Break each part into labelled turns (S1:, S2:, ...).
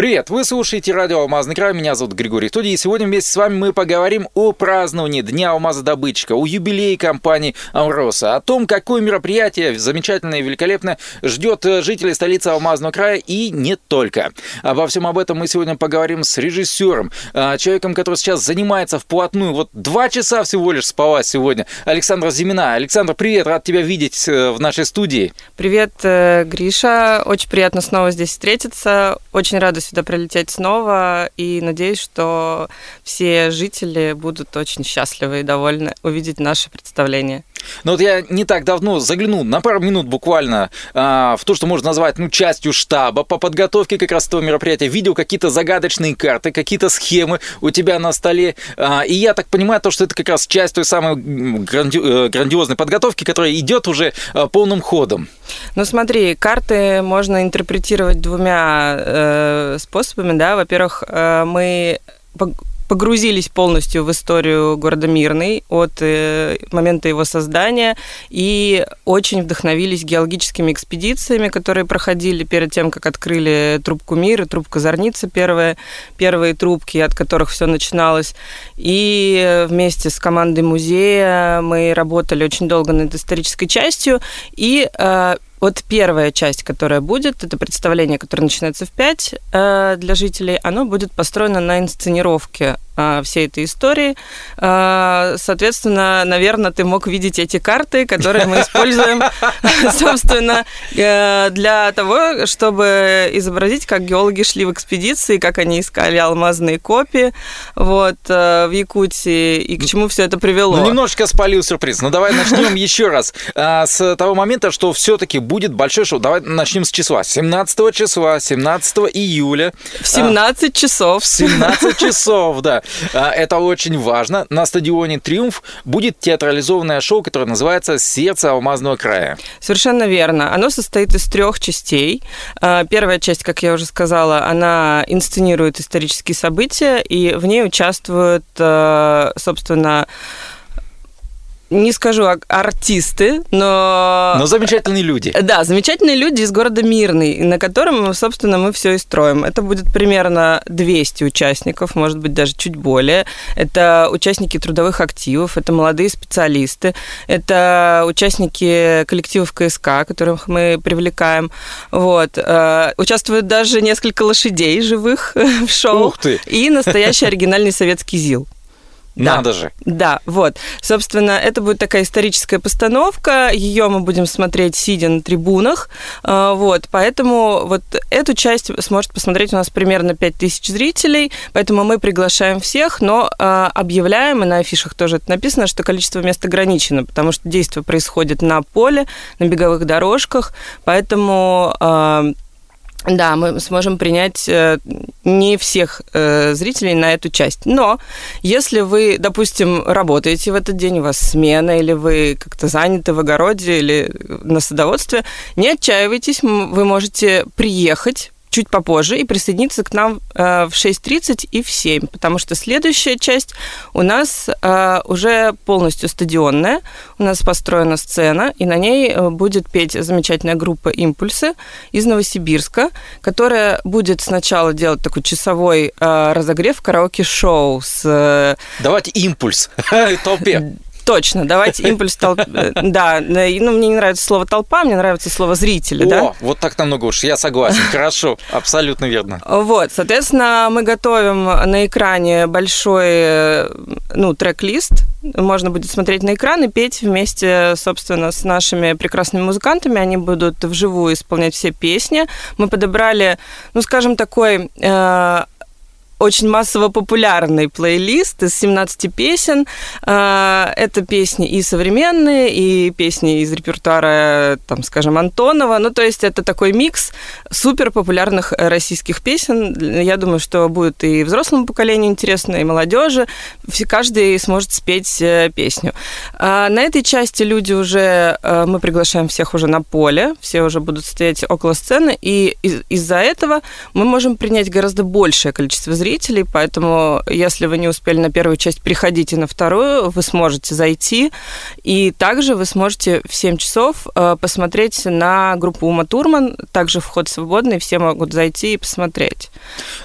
S1: Привет, вы слушаете радио «Алмазный край», меня зовут Григорий Туди, и сегодня вместе с вами мы поговорим о праздновании Дня алмазодобытчика, о юбилее компании «Амроса», о том, какое мероприятие замечательное и великолепное ждет жителей столицы Алмазного края и не только. Обо всем об этом мы сегодня поговорим с режиссером, а, человеком, который сейчас занимается вплотную, вот два часа всего лишь спала сегодня, Александра Зимина. Александр, привет, рад тебя видеть э, в нашей студии.
S2: Привет, э, Гриша, очень приятно снова здесь встретиться, очень рада сюда прилететь снова и надеюсь, что все жители будут очень счастливы и довольны увидеть наше представление.
S1: Ну вот я не так давно заглянул на пару минут буквально а, в то, что можно назвать ну, частью штаба по подготовке как раз этого мероприятия. Видел какие-то загадочные карты, какие-то схемы у тебя на столе. А, и я так понимаю, то, что это как раз часть той самой гранди... Э, грандиозной подготовки, которая идет уже а, полным ходом.
S2: Ну смотри, карты можно интерпретировать двумя э, способами, да. Во-первых, э, мы погрузились полностью в историю города Мирный от э, момента его создания и очень вдохновились геологическими экспедициями, которые проходили перед тем, как открыли трубку мира, трубка Зорница первые, первые трубки, от которых все начиналось. И вместе с командой музея мы работали очень долго над исторической частью и э, вот первая часть, которая будет, это представление, которое начинается в 5 э, для жителей, оно будет построено на инсценировке всей этой истории. Э, соответственно, наверное, ты мог видеть эти карты, которые мы используем, собственно, для того, чтобы изобразить, как геологи шли в экспедиции, как они искали алмазные копии вот, в Якутии, и к чему все это привело.
S1: Ну, немножечко спалил сюрприз. Ну, давай начнем еще раз с того момента, что все-таки будет большое шоу. Давай начнем с числа. 17 числа, 17 июля.
S2: В 17 а, часов.
S1: В 17 часов, да. А, это очень важно. На стадионе «Триумф» будет театрализованное шоу, которое называется «Сердце алмазного края».
S2: Совершенно верно. Оно состоит из трех частей. А, первая часть, как я уже сказала, она инсценирует исторические события, и в ней участвуют, а, собственно, не скажу артисты, но...
S1: Но замечательные люди.
S2: Да, замечательные люди из города Мирный, на котором, собственно, мы все и строим. Это будет примерно 200 участников, может быть, даже чуть более. Это участники трудовых активов, это молодые специалисты, это участники коллективов КСК, которых мы привлекаем. Вот. Э, участвуют даже несколько лошадей живых в шоу.
S1: Ух ты!
S2: И настоящий оригинальный советский ЗИЛ.
S1: Да. Надо же.
S2: Да, вот. Собственно, это будет такая историческая постановка. Ее мы будем смотреть, сидя на трибунах. А, вот, поэтому вот эту часть сможет посмотреть у нас примерно 5000 зрителей. Поэтому мы приглашаем всех, но а, объявляем, и на афишах тоже это написано, что количество мест ограничено, потому что действие происходит на поле, на беговых дорожках. Поэтому а, да, мы сможем принять э, не всех э, зрителей на эту часть. Но если вы, допустим, работаете в этот день, у вас смена, или вы как-то заняты в огороде или на садоводстве, не отчаивайтесь, вы можете приехать чуть попозже и присоединиться к нам э, в 6.30 и в 7, потому что следующая часть у нас э, уже полностью стадионная. У нас построена сцена, и на ней э, будет петь замечательная группа «Импульсы» из Новосибирска, которая будет сначала делать такой часовой разогрев караоке-шоу с...
S1: Давайте «Импульс» толпе.
S2: Точно, давайте импульс толп... Э, да, ну, мне не нравится слово толпа, мне нравится слово зрители,
S1: О,
S2: да?
S1: вот так намного лучше, я согласен, хорошо, абсолютно верно.
S2: Вот, соответственно, мы готовим на экране большой, э, ну, трек-лист, можно будет смотреть на экран и петь вместе, собственно, с нашими прекрасными музыкантами. Они будут вживую исполнять все песни. Мы подобрали, ну, скажем, такой э, очень массово популярный плейлист из 17 песен. А, это песни и современные, и песни из репертуара, там, скажем, Антонова. Ну, то есть это такой микс супер популярных российских песен. Я думаю, что будет и взрослому поколению интересно, и молодежи. Каждый сможет спеть э, песню. А на этой части люди уже, э, мы приглашаем всех уже на поле, все уже будут стоять около сцены, и из- из-за этого мы можем принять гораздо большее количество зрителей, зрителей, поэтому если вы не успели на первую часть, приходите на вторую, вы сможете зайти, и также вы сможете в 7 часов э, посмотреть на группу Ума Турман, также вход свободный, все могут зайти и посмотреть.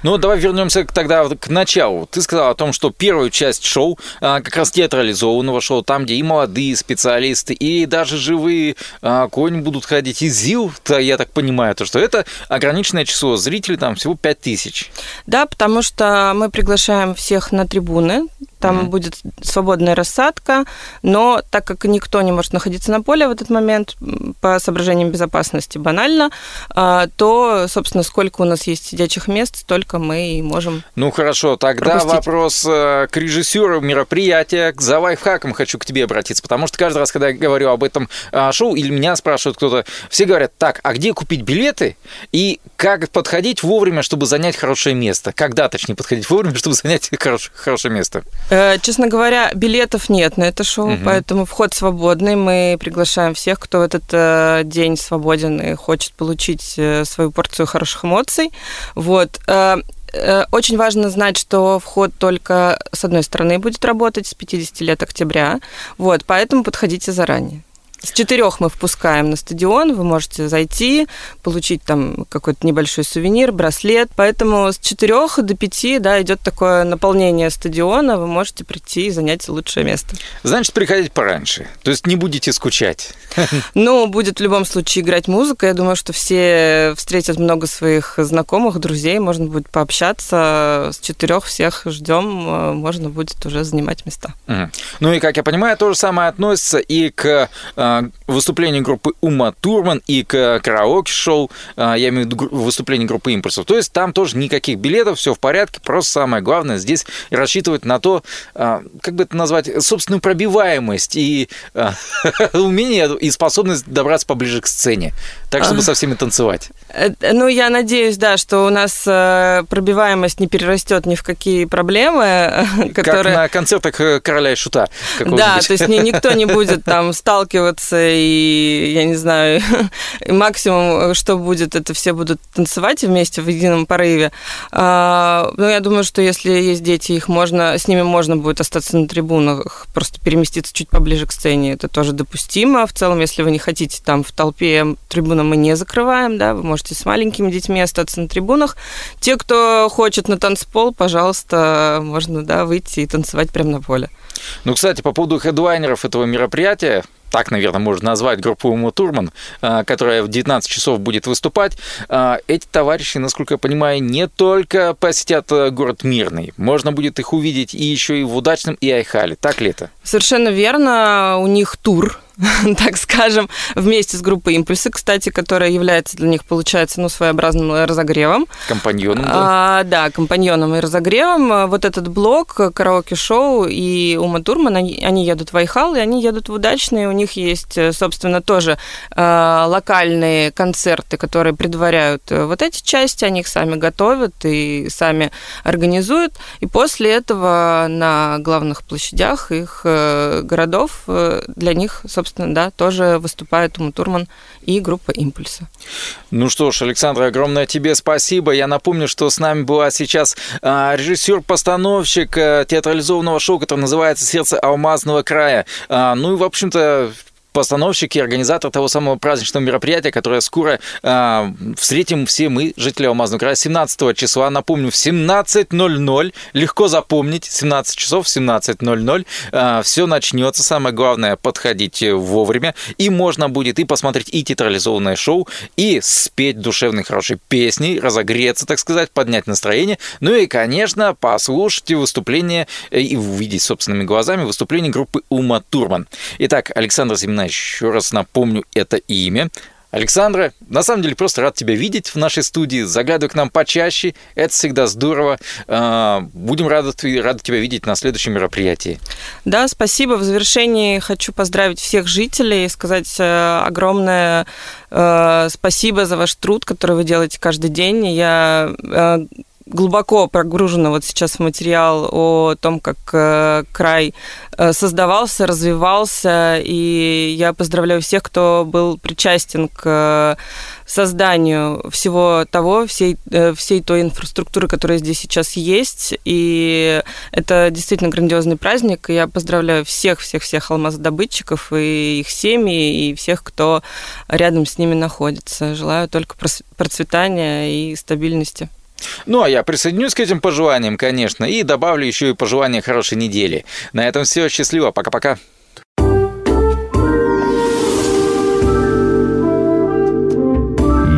S1: Ну, давай вернемся тогда к началу. Ты сказал о том, что первую часть шоу, а, как раз театрализованного шоу, там, где и молодые специалисты, и даже живые а, кони будут ходить из ЗИЛ, я так понимаю, то, что это ограниченное число зрителей, там всего 5 тысяч.
S2: Да, потому что мы приглашаем всех на трибуны, там mm-hmm. будет свободная рассадка, но так как никто не может находиться на поле в этот момент по соображениям безопасности банально, а, то, собственно, сколько у нас есть сидячих мест, столько мы и можем.
S1: Ну хорошо, тогда пропустить. вопрос э, к режиссеру мероприятия, за лайфхаком хочу к тебе обратиться, потому что каждый раз, когда я говорю об этом а, шоу, или меня спрашивают кто-то, все говорят, так, а где купить билеты и как подходить вовремя, чтобы занять хорошее место? Когда, точнее, подходить вовремя, чтобы занять хорошее место?
S2: Э, честно говоря, билетов нет на это шоу, угу. поэтому вход свободный. Мы приглашаем всех, кто в этот э, день свободен и хочет получить э, свою порцию хороших эмоций. Вот. Очень важно знать, что вход только с одной стороны будет работать с 50 лет октября. Вот, поэтому подходите заранее. С четырех мы впускаем на стадион, вы можете зайти, получить там какой-то небольшой сувенир, браслет. Поэтому с четырех до пяти, да, идет такое наполнение стадиона, вы можете прийти и занять лучшее место.
S1: Значит, приходить пораньше, то есть не будете скучать.
S2: Ну, будет в любом случае играть музыка. Я думаю, что все встретят много своих знакомых, друзей, можно будет пообщаться. С четырех всех ждем, э, можно будет уже занимать места.
S1: Ну и, как я понимаю, то же самое относится и к э, выступление группы Ума Турман и к караоке-шоу, а, я имею в виду выступление группы Импульсов. То есть там тоже никаких билетов, все в порядке, просто самое главное здесь рассчитывать на то, а, как бы это назвать, собственную пробиваемость и а, умение и способность добраться поближе к сцене, так, чтобы со всеми танцевать.
S2: Э, ну, я надеюсь, да, что у нас э, пробиваемость не перерастет ни в какие проблемы,
S1: которые... Как на концертах э, короля и шута.
S2: Да, то есть никто не будет там сталкиваться танцы, и я не знаю, максимум, что будет, это все будут танцевать вместе в едином порыве. А, но я думаю, что если есть дети, их можно, с ними можно будет остаться на трибунах, просто переместиться чуть поближе к сцене. Это тоже допустимо. В целом, если вы не хотите там в толпе, трибуна мы не закрываем, да, вы можете с маленькими детьми остаться на трибунах. Те, кто хочет на танцпол, пожалуйста, можно, да, выйти и танцевать прямо на поле.
S1: Ну, кстати, по поводу хедлайнеров этого мероприятия, так, наверное, можно назвать группу Ума Турман, которая в 19 часов будет выступать. А, эти товарищи, насколько я понимаю, не только посетят э, город Мирный. Можно будет их увидеть и еще и в Удачном, и Айхале. Так ли это?
S2: Совершенно верно. У них тур так скажем, вместе с группой «Импульсы», кстати, которая является для них, получается, ну, своеобразным разогревом.
S1: Компаньоном, да?
S2: А, да, компаньоном и разогревом. Вот этот блок, караоке-шоу и Ума Турман, они, они едут в Айхал, и они едут в Удачный. У них есть, собственно, тоже э, локальные концерты, которые предваряют э, вот эти части, они их сами готовят и сами организуют. И после этого на главных площадях их э, городов э, для них, собственно, собственно, да, тоже выступает Ума Турман и группа «Импульса».
S1: Ну что ж, Александр, огромное тебе спасибо. Я напомню, что с нами была сейчас а, режиссер-постановщик а, театрализованного шоу, которое называется «Сердце алмазного края». А, ну и, в общем-то, постановщик и организатор того самого праздничного мероприятия, которое скоро э, встретим все мы, жители Алмазного края, 17 числа. Напомню, в 17.00, легко запомнить, 17 часов, 17.00, э, все начнется. Самое главное, подходить вовремя. И можно будет и посмотреть и театрализованное шоу, и спеть душевные хорошие песни, разогреться, так сказать, поднять настроение. Ну и, конечно, послушать выступление э, и увидеть собственными глазами выступление группы Ума Турман. Итак, Александр Зимина еще раз напомню это имя. Александра, на самом деле просто рад тебя видеть в нашей студии. Заглядывай к нам почаще, это всегда здорово. А, будем рады, рады тебя видеть на следующем мероприятии.
S2: Да, спасибо. В завершении хочу поздравить всех жителей, сказать э, огромное э, спасибо за ваш труд, который вы делаете каждый день. Я э, глубоко прогружена вот сейчас в материал о том, как э, край э, создавался, развивался, и я поздравляю всех, кто был причастен к созданию всего того, всей, всей той инфраструктуры, которая здесь сейчас есть, и это действительно грандиозный праздник, и я поздравляю всех-всех-всех алмазодобытчиков и их семьи, и всех, кто рядом с ними находится. Желаю только процветания и стабильности.
S1: Ну, а я присоединюсь к этим пожеланиям, конечно, и добавлю еще и пожелания хорошей недели. На этом все. Счастливо. Пока-пока.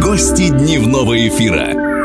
S3: Гости дневного эфира.